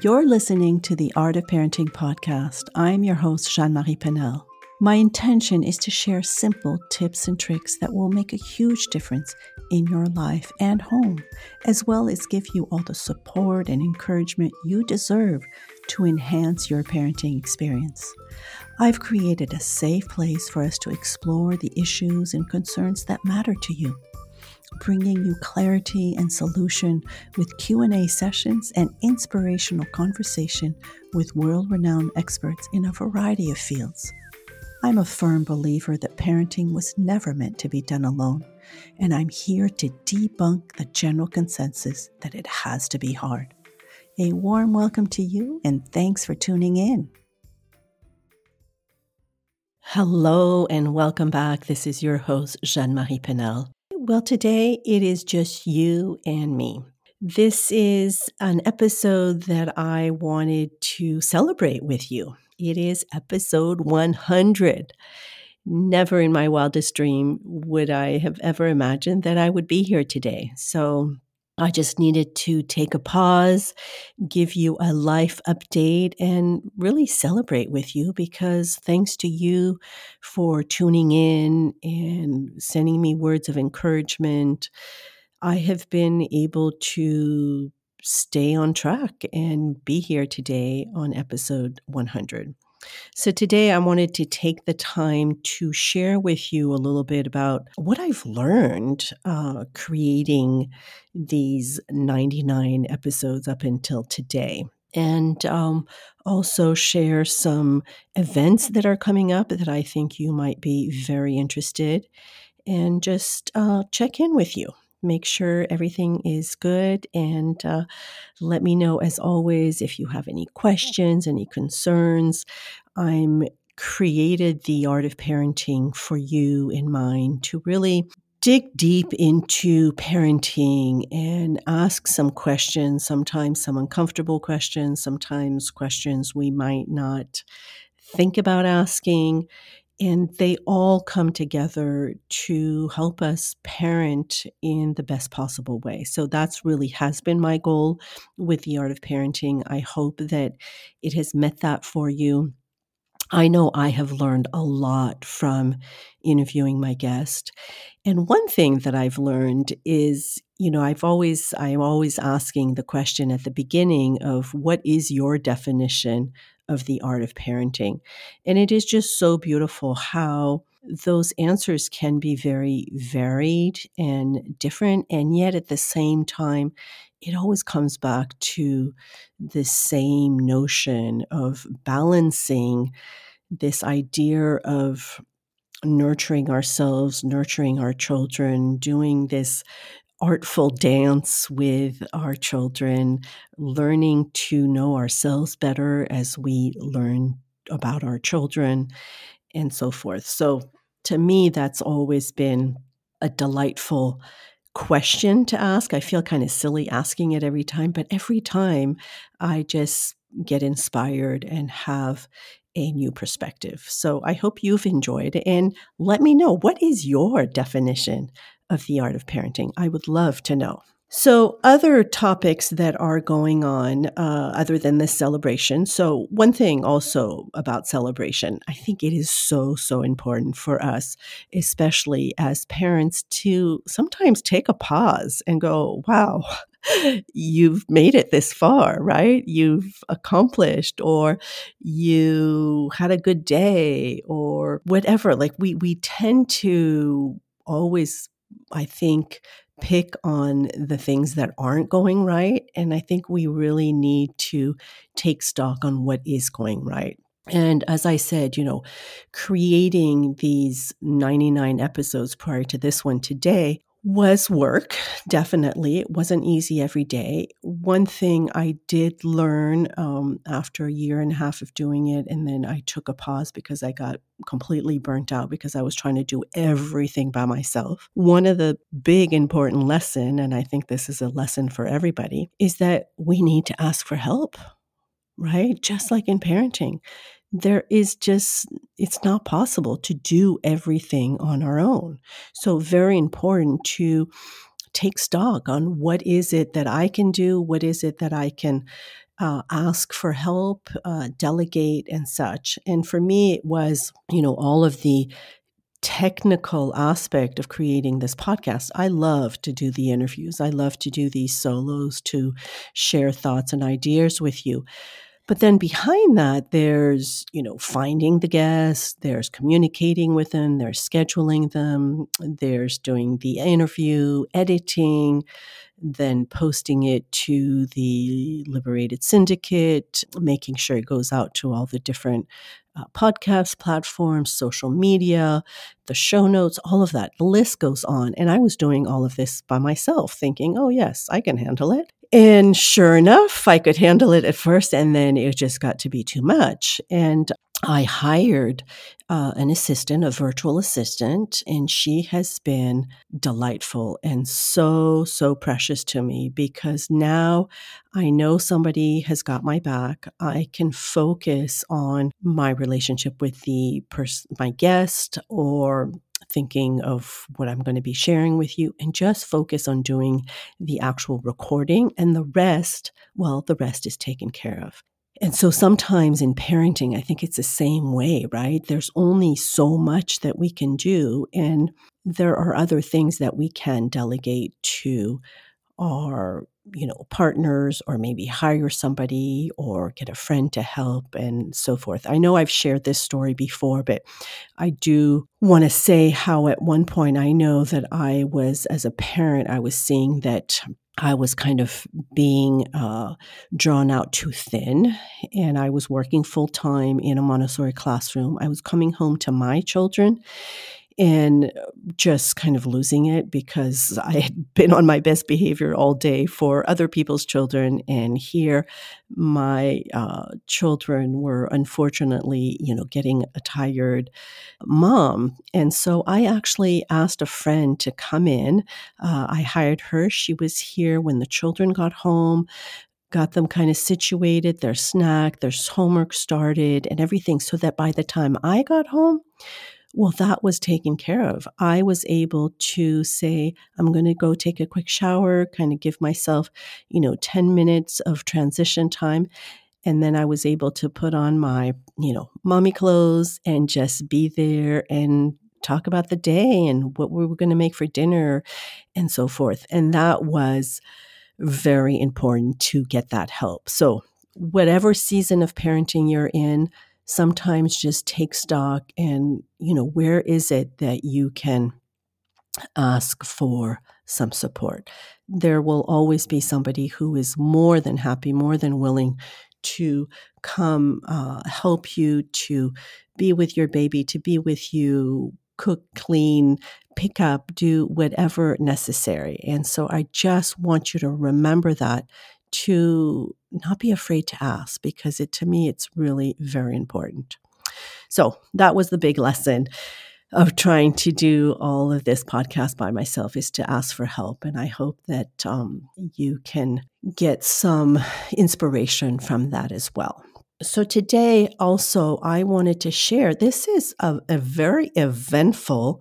You're listening to the Art of Parenting podcast. I'm your host, Jeanne Marie Paynel. My intention is to share simple tips and tricks that will make a huge difference in your life and home, as well as give you all the support and encouragement you deserve to enhance your parenting experience. I've created a safe place for us to explore the issues and concerns that matter to you bringing you clarity and solution with Q&A sessions and inspirational conversation with world-renowned experts in a variety of fields. I'm a firm believer that parenting was never meant to be done alone, and I'm here to debunk the general consensus that it has to be hard. A warm welcome to you, and thanks for tuning in. Hello, and welcome back. This is your host, Jeanne Marie Paynel. Well, today it is just you and me. This is an episode that I wanted to celebrate with you. It is episode 100. Never in my wildest dream would I have ever imagined that I would be here today. So I just needed to take a pause, give you a life update, and really celebrate with you because thanks to you for tuning in and sending me words of encouragement, I have been able to stay on track and be here today on episode 100. So, today I wanted to take the time to share with you a little bit about what I've learned uh, creating these 99 episodes up until today. And um, also share some events that are coming up that I think you might be very interested and just uh, check in with you make sure everything is good and uh, let me know as always if you have any questions any concerns. I'm created the art of parenting for you in mind to really dig deep into parenting and ask some questions sometimes some uncomfortable questions sometimes questions we might not think about asking and they all come together to help us parent in the best possible way. So that's really has been my goal with the art of parenting. I hope that it has met that for you. I know I have learned a lot from interviewing my guest. And one thing that I've learned is, you know, I've always, I'm always asking the question at the beginning of what is your definition of the art of parenting. And it is just so beautiful how those answers can be very varied and different. And yet at the same time, it always comes back to the same notion of balancing this idea of nurturing ourselves, nurturing our children, doing this artful dance with our children, learning to know ourselves better as we learn about our children, and so forth. So, to me, that's always been a delightful question to ask. I feel kind of silly asking it every time, but every time I just get inspired and have a new perspective. So I hope you've enjoyed and let me know what is your definition of the art of parenting? I would love to know. So, other topics that are going on uh, other than this celebration. So, one thing also about celebration, I think it is so, so important for us, especially as parents, to sometimes take a pause and go, wow, you've made it this far, right? You've accomplished, or you had a good day, or whatever. Like, we, we tend to always I think, pick on the things that aren't going right. And I think we really need to take stock on what is going right. And as I said, you know, creating these 99 episodes prior to this one today was work, definitely. It wasn't easy every day. One thing I did learn um, after a year and a half of doing it, and then I took a pause because I got completely burnt out because I was trying to do everything by myself. One of the big important lesson, and I think this is a lesson for everybody, is that we need to ask for help, right? Just like in parenting there is just it's not possible to do everything on our own so very important to take stock on what is it that I can do, what is it that I can uh, ask for help, uh, delegate, and such. And for me, it was, you know, all of the technical aspect of creating this podcast. I love to do the interviews. I love to do these solos to share thoughts and ideas with you. But then behind that, there's, you know, finding the guests, there's communicating with them, there's scheduling them, there's doing the interview, editing, then posting it to the Liberated Syndicate, making sure it goes out to all the different uh, podcast platforms, social media, the show notes, all of that. The list goes on. And I was doing all of this by myself, thinking, oh, yes, I can handle it. And sure enough, I could handle it at first, and then it just got to be too much. And I hired uh, an assistant, a virtual assistant, and she has been delightful and so, so precious to me because now I know somebody has got my back. I can focus on my relationship with the person, my guest, or thinking of what I'm going to be sharing with you and just focus on doing the actual recording. And the rest, well, the rest is taken care of. And so sometimes in parenting, I think it's the same way, right? There's only so much that we can do. And there are other things that we can delegate to our you know partners or maybe hire somebody or get a friend to help and so forth i know i've shared this story before but i do want to say how at one point i know that i was as a parent i was seeing that I was kind of being uh, drawn out too thin, and I was working full time in a Montessori classroom. I was coming home to my children, and just kind of losing it because I had been on my best behavior all day for other people's children. And here, my uh, children were unfortunately, you know, getting a tired mom. And so I actually asked a friend to come in. Uh, I hired her. She was here when the children got home got them kind of situated, their snack, their homework started, and everything, so that by the time I got home, well, that was taken care of. I was able to say, I'm going to go take a quick shower, kind of give myself, you know, 10 minutes of transition time. And then I was able to put on my, you know, mommy clothes and just be there and talk about the day and what we were going to make for dinner and so forth. And that was very important to get that help. So, whatever season of parenting you're in, sometimes just take stock and, you know, where is it that you can ask for some support? There will always be somebody who is more than happy, more than willing to come uh, help you, to be with your baby, to be with you, cook, clean, pick up, do whatever necessary. And so I just want you to remember that to not be afraid to ask because it to me it's really very important. So that was the big lesson of trying to do all of this podcast by myself is to ask for help. And I hope that um, you can get some inspiration from that as well. So, today also, I wanted to share this is a, a very eventful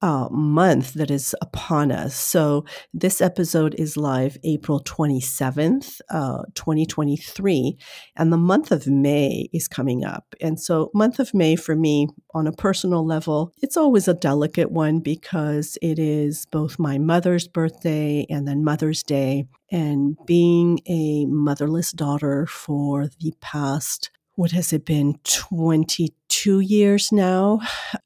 uh, month that is upon us. So, this episode is live April 27th, uh, 2023, and the month of May is coming up. And so, month of May for me, on a personal level, it's always a delicate one because it is both my mother's birthday and then Mother's Day. And being a motherless daughter for the past what has it been 22 years now.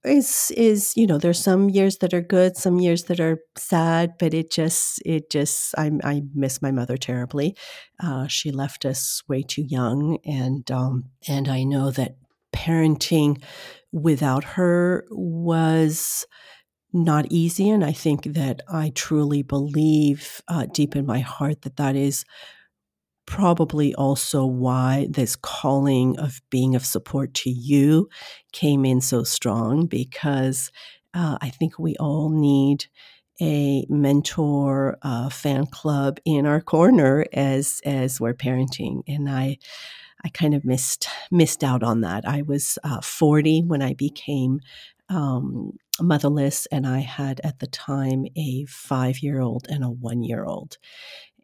Is is you know there's some years that are good some years that are sad but it just it just i, I miss my mother terribly. Uh, she left us way too young and um, and i know that parenting without her was not easy and i think that i truly believe uh, deep in my heart that that is probably also why this calling of being of support to you came in so strong because uh, I think we all need a mentor uh, fan club in our corner as as we're parenting and I I kind of missed missed out on that. I was uh, 40 when I became um, motherless, and I had at the time a five year old and a one year old,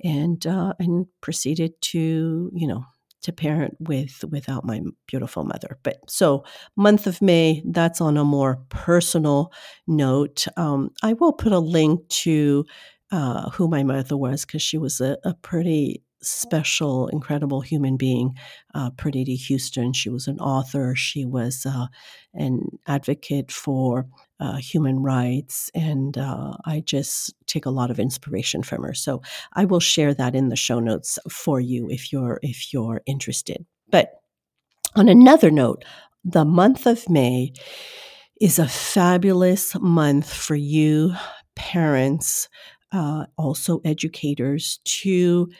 and uh, and proceeded to you know to parent with without my beautiful mother. But so month of May, that's on a more personal note. Um, I will put a link to uh, who my mother was because she was a, a, pretty special, incredible human being, uh, Perdita Huston. She was an author. She was uh, an advocate for uh, human rights, and uh, I just take a lot of inspiration from her. So I will share that in the show notes for you if you're if you're interested. But on another note, the month of May is a fabulous month for you parents, uh, also educators, to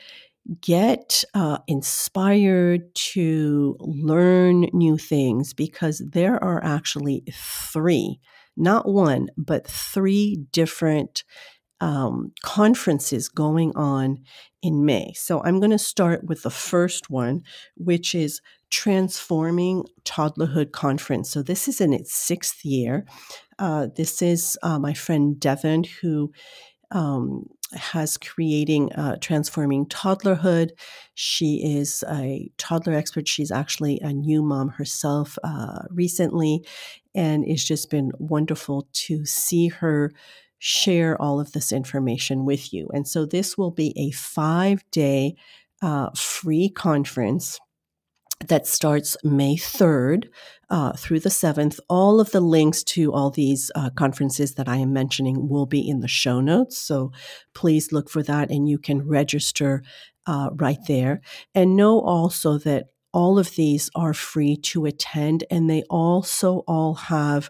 get uh, inspired to learn new things because there are actually three, not one, but three different um, conferences going on in May. So I'm going to start with the first one, which is Transforming Toddlerhood Conference. So this is in its sixth year. Uh, this is uh, my friend Devon, who um, has creating uh, transforming toddlerhood. She is a toddler expert. She's actually a new mom herself uh, recently, and it's just been wonderful to see her share all of this information with you. And so this will be a five day uh, free conference that starts May 3rd uh, through the 7th. All of the links to all these uh, conferences that I am mentioning will be in the show notes. So please look for that and you can register uh, right there. And know also that all of these are free to attend and they also all have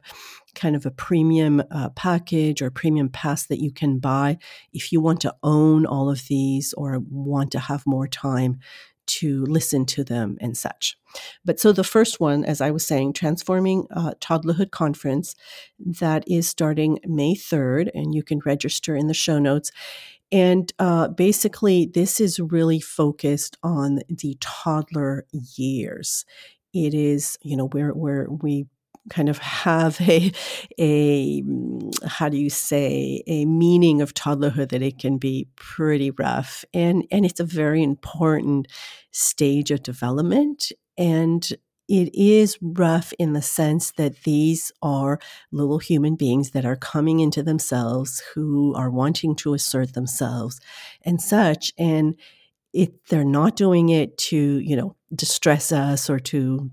kind of a premium uh, package or premium pass that you can buy if you want to own all of these or want to have more time to listen to them and such. But so the first one, as I was saying, Transforming uh, Toddlerhood Conference, that is starting May 3rd, and you can register in the show notes. And uh, basically, this is really focused on the toddler years. It is, you know, where where we kind of have a a how do you say a meaning of toddlerhood that it can be pretty rough. And and it's a very important stage of development. And it is rough in the sense that these are little human beings that are coming into themselves who are wanting to assert themselves and such. And it they're not doing it to you know distress us or to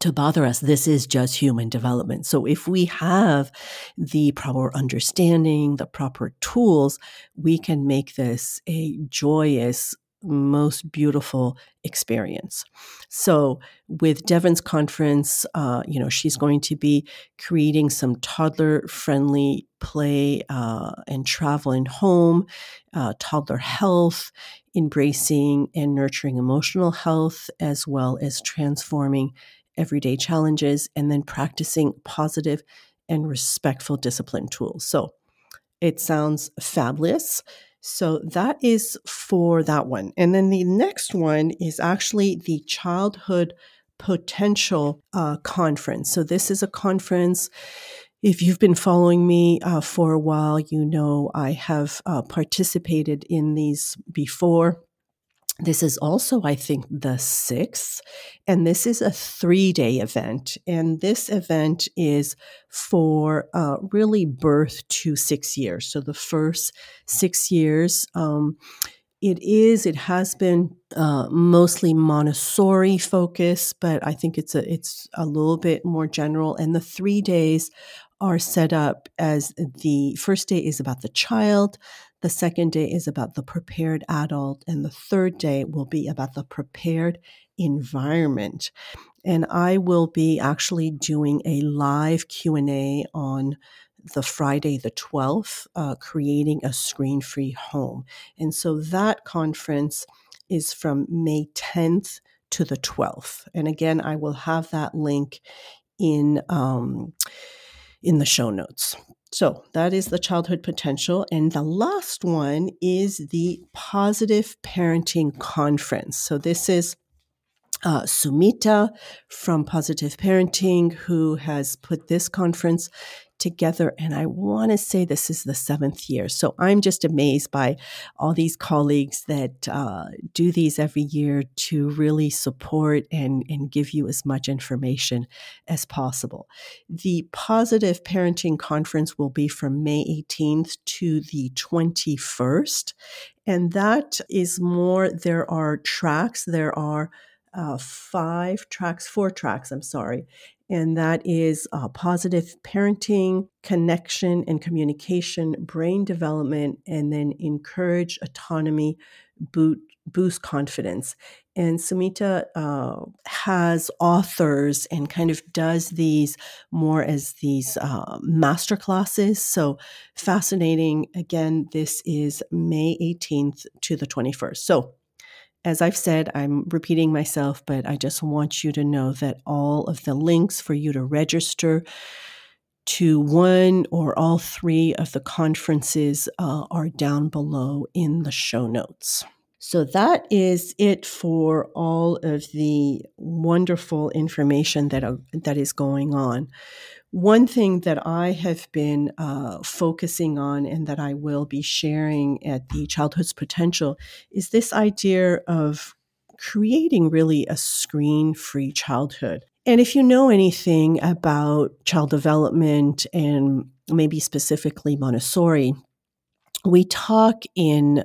to bother us. This is just human development. So if we have the proper understanding, the proper tools, we can make this a joyous, most beautiful experience. So with Devon's conference, uh, you know, she's going to be creating some toddler friendly play uh, and travel in home, uh, toddler health, embracing and nurturing emotional health, as well as transforming everyday challenges, and then practicing positive and respectful discipline tools. So it sounds fabulous. So that is for that one. And then the next one is actually the Childhood Potential uh, Conference. So this is a conference. If you've been following me uh, for a while, you know I have uh, participated in these before. This is also, I think, the sixth, and this is a three day event. And this event is for uh, really birth to six years. So the first six years, um, it is, it has been uh, mostly Montessori focused, but I think it's a, it's a little bit more general. And the three days are set up as the first day is about the child, the second day is about the prepared adult, and the third day will be about the prepared environment. And I will be actually doing a live Q&A on the Friday the 12th, uh, creating a screen-free home. And so that conference is from May 10th to the 12th. And again, I will have that link in um, in the show notes. So that is the childhood potential. And the last one is the positive parenting conference. So this is uh, Sumitha from Positive Parenting, who has put this conference together. And I want to say this is the seventh year. So I'm just amazed by all these colleagues that uh, do these every year to really support and, and give you as much information as possible. The Positive Parenting Conference will be from May 18th to the 21st. And that is more, there are tracks, there are uh, five tracks, four tracks, I'm sorry. And that is uh, positive parenting, connection and communication, brain development, and then encourage autonomy, boot, boost confidence. And Sumitha uh, has authors and kind of does these more as these uh, master classes. So fascinating. Again, this is May 18th to the 21st. So as I've said, I'm repeating myself, but I just want you to know that all of the links for you to register to one or all three of the conferences uh, are down below in the show notes. So that is it for all of the wonderful information that, uh, that is going on. One thing that I have been uh, focusing on and that I will be sharing at the Childhood's Potential is this idea of creating really a screen free childhood. And if you know anything about child development and maybe specifically Montessori, we talk in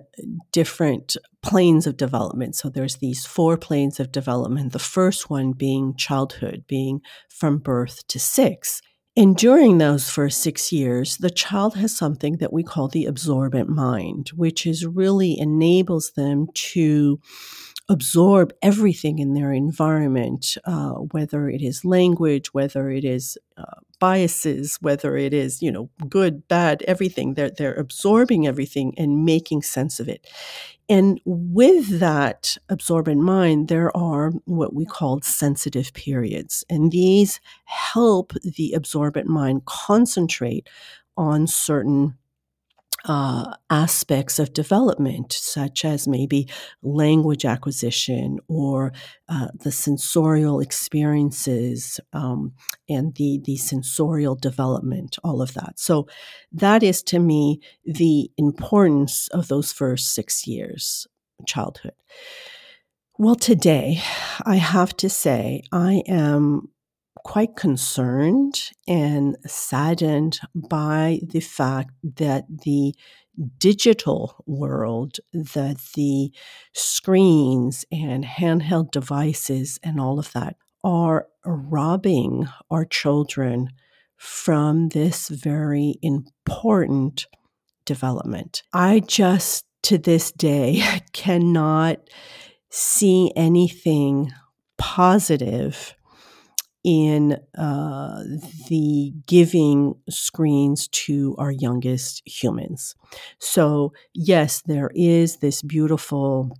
different planes of development. So there's these four planes of development. The first one being childhood, being from birth to six. And during those first six years, the child has something that we call the absorbent mind, which is really enables them to absorb everything in their environment, uh, whether it is language, whether it is uh, biases, whether it is you know good, bad, everything. They're they're absorbing everything and making sense of it. And with that absorbent mind, there are what we call sensitive periods. And these help the absorbent mind concentrate on certain uh, aspects of development, such as maybe language acquisition or uh, the sensorial experiences um, and the, the sensorial development, all of that. So, that is to me the importance of those first six years childhood. Well, today, I have to say, I am quite concerned and saddened by the fact that the digital world, that the screens and handheld devices and all of that are robbing our children from this very important development. I just to this day cannot see anything positive in uh, the giving screens to our youngest humans. So, yes, there is this beautiful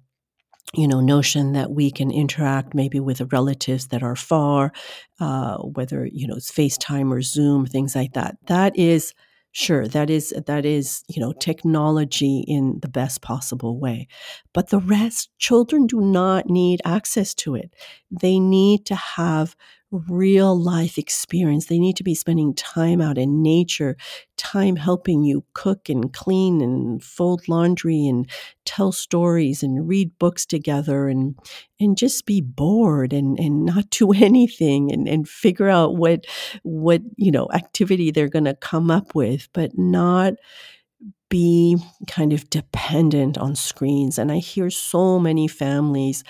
you know notion that we can interact maybe with relatives that are far uh, whether you know it's facetime or zoom things like that. That is sure that is that is you know technology in the best possible way. But the rest children do not need access to it. They need to have real life experience. They need to be spending time out in nature, time helping you cook and clean and fold laundry and tell stories and read books together and and just be bored and, and not do anything and, and figure out what what you know activity they're gonna come up with, but not be kind of dependent on screens. And I hear so many families,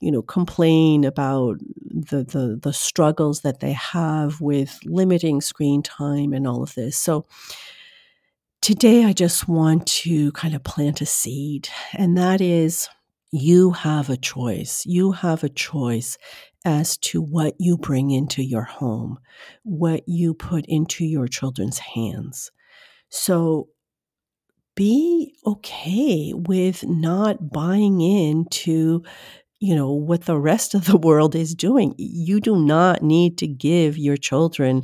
you know, complain about the, the, the struggles that they have with limiting screen time and all of this. So today I just want to kind of plant a seed, and that is you have a choice. You have a choice as to what you bring into your home, what you put into your children's hands. So be okay with not buying into you know what the rest of the world is doing you do not need to give your children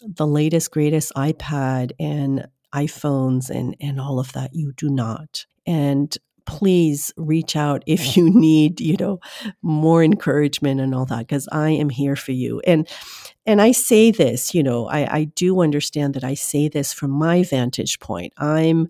the latest greatest ipad and iphones and and all of that you do not and please reach out if you need, you know, more encouragement and all that, because I am here for you. And and I say this, you know, I, I do understand that I say this from my vantage point. I'm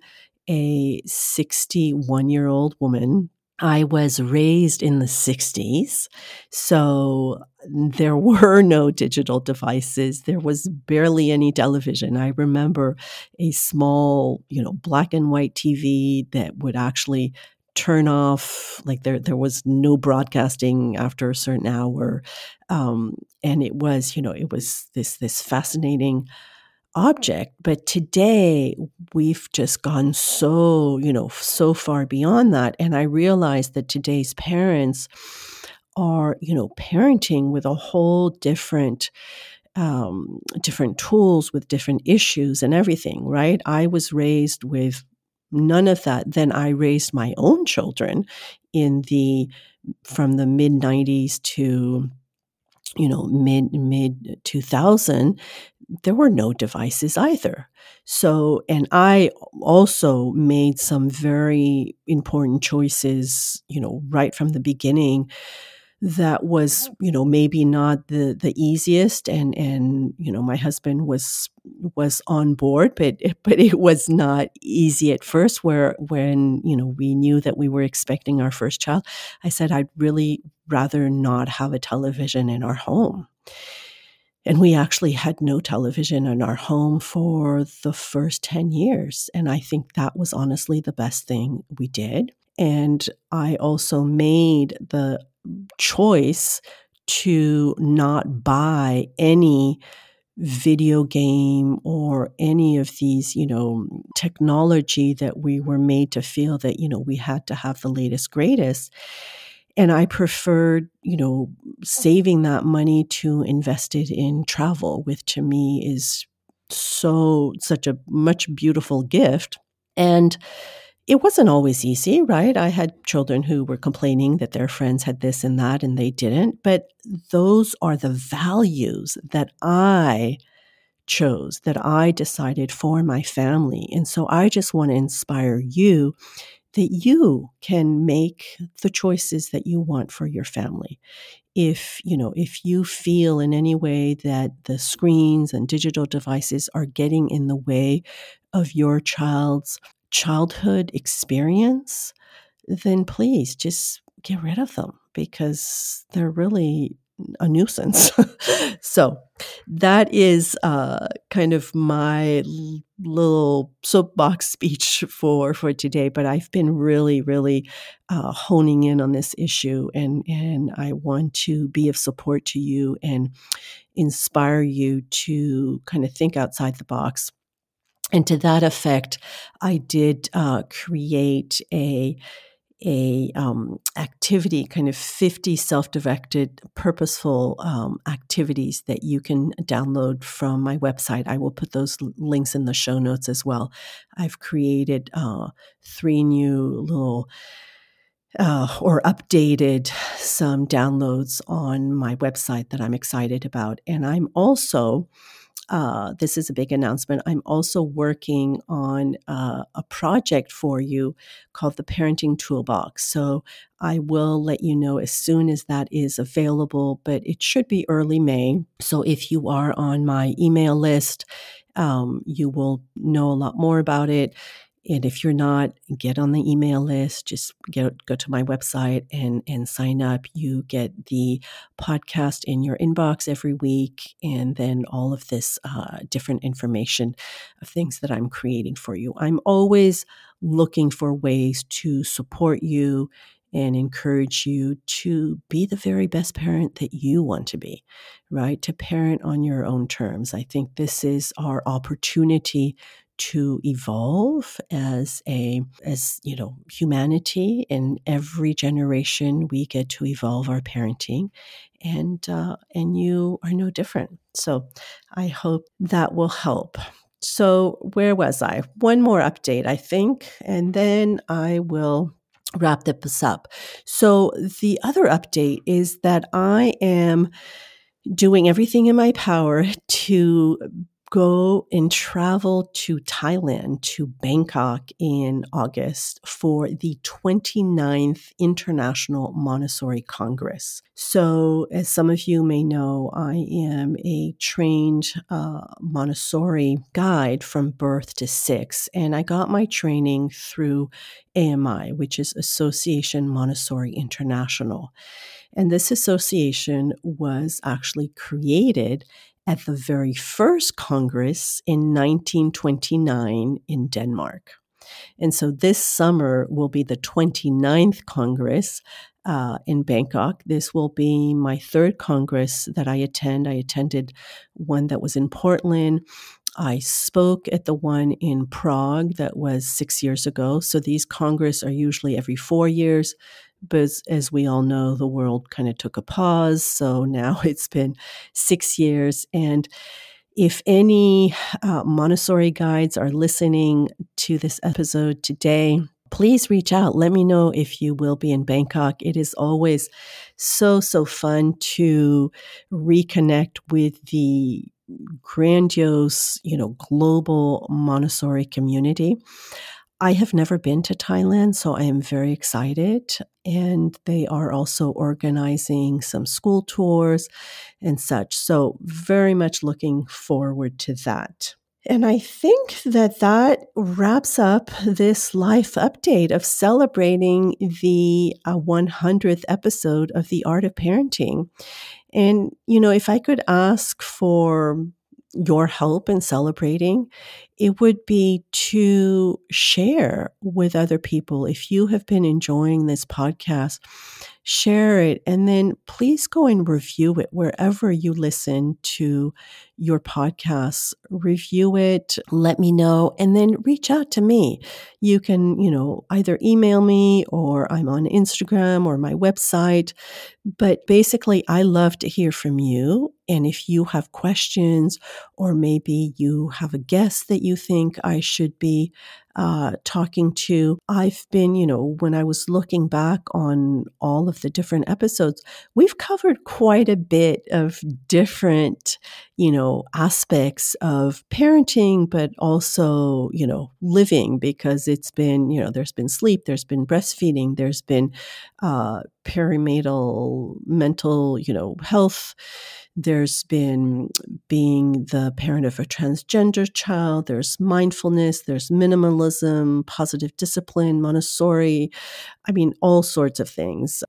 a 61 year old woman I was raised in the 60s, so there were no digital devices. There was barely any television. I remember a small, you know, black and white TV that would actually turn off like there there was no broadcasting after a certain hour um, and it was you know it was this this fascinating object. But today we've just gone so, you know, so far beyond that. And I realize that today's parents are, you know, parenting with a whole different um, different tools with different issues and everything, right? I was raised with none of that. Then I raised my own children in the from the mid 90s to you know mid mid 2000 there were no devices either. So, and I also made some very important choices, you know, right from the beginning that was you know maybe not the the easiest and and you know my husband was was on board but but it was not easy at first where when you know we knew that we were expecting our first child i said i'd really rather not have a television in our home and we actually had no television in our home for the first 10 years. And I think that was honestly the best thing we did. And I also made the choice to not buy any video game or any of these, you know, technology that we were made to feel that, you know, we had to have the latest, greatest and I preferred, you know, saving that money to invest it in travel, which to me is so such a much beautiful gift. And it wasn't always easy, right? I had children who were complaining that their friends had this and that and they didn't, but those are the values that I chose, that I decided for my family. And so I just want to inspire you that you can make the choices that you want for your family. If, you know, if you feel in any way that the screens and digital devices are getting in the way of your child's childhood experience, then please just get rid of them because they're really a nuisance. so that is uh, kind of my little soapbox speech for for today. But I've been really, really uh, honing in on this issue, and and I want to be of support to you and inspire you to kind of think outside the box. And to that effect, I did uh, create a a um, activity, kind of 50 self-directed, purposeful um, activities that you can download from my website. I will put those links in the show notes as well. I've created uh, three new little uh, or updated some downloads on my website that I'm excited about, and I'm also uh, this is a big announcement. I'm also working on uh, a project for you called the Parenting Toolbox. So I will let you know as soon as that is available, but it should be early May. So if you are on my email list, um, you will know a lot more about it. And if you're not, get on the email list. Just get, go to my website and, and sign up. You get the podcast in your inbox every week, and then all of this uh, different information of things that I'm creating for you. I'm always looking for ways to support you and encourage you to be the very best parent that you want to be, right? To parent on your own terms. I think this is our opportunity to evolve as a as you know humanity in every generation we get to evolve our parenting and uh, and you are no different. So i hope that will help. So where was i? One more update i think and then i will wrap this up. So the other update is that i am doing everything in my power to go and travel to Thailand, to Bangkok in August for the 29th International Montessori Congress. So, as some of you may know, I am a trained uh, Montessori guide from birth to six, and I got my training through AMI, which is Association Montessori International. And this association was actually created at the very first Congress in 1929 in Denmark. And so this summer will be the 29th Congress uh, in Bangkok. This will be my third Congress that I attend. I attended one that was in Portland. I spoke at the one in Prague that was six years ago. So these Congress are usually every four years. But as, as we all know, the world kind of took a pause. So now it's been six years. And if any uh, Montessori guides are listening to this episode today, please reach out. Let me know if you will be in Bangkok. It is always so, so fun to reconnect with the grandiose, you know, global Montessori community. I have never been to Thailand, so I am very excited. And they are also organizing some school tours and such. So, very much looking forward to that. And I think that that wraps up this life update of celebrating the uh, 100th episode of The Art of Parenting. And, you know, if I could ask for your help in celebrating, it would be to share with other people. If you have been enjoying this podcast, share it, and then please go and review it wherever you listen to your podcasts. Review it, let me know, and then reach out to me. You can, you know, either email me or I'm on Instagram or my website. But basically, I love to hear from you. And if you have questions, or maybe you have a guest that you think I should be uh, talking to. I've been, you know, when I was looking back on all of the different episodes, we've covered quite a bit of different, you know, aspects of parenting, but also, you know, living because it's been, you know, there's been sleep, there's been breastfeeding, there's been uh, perinatal mental, you know, health there's been being the parent of a transgender child. There's mindfulness. There's minimalism, positive discipline, Montessori. I mean, all sorts of things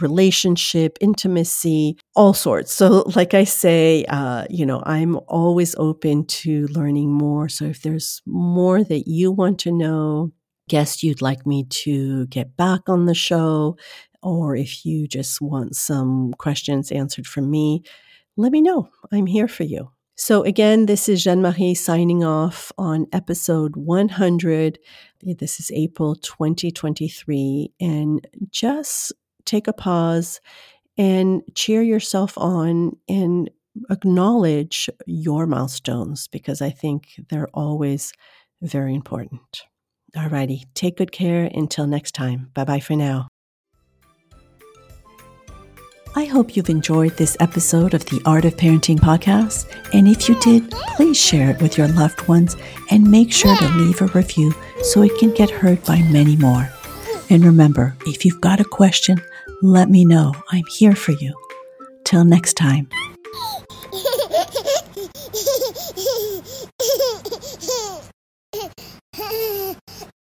relationship, intimacy, all sorts. So, like I say, uh, you know, I'm always open to learning more. So, if there's more that you want to know, guest you'd like me to get back on the show, or if you just want some questions answered from me, let me know. I'm here for you. So, again, this is Jeanne Marie signing off on episode 100. This is April 2023. And just take a pause and cheer yourself on and acknowledge your milestones because I think they're always very important. Alrighty, take good care. Until next time. Bye bye for now. I hope you've enjoyed this episode of the Art of Parenting podcast. And if you did, please share it with your loved ones and make sure to leave a review so it can get heard by many more. And remember, if you've got a question, let me know. I'm here for you. Till next time.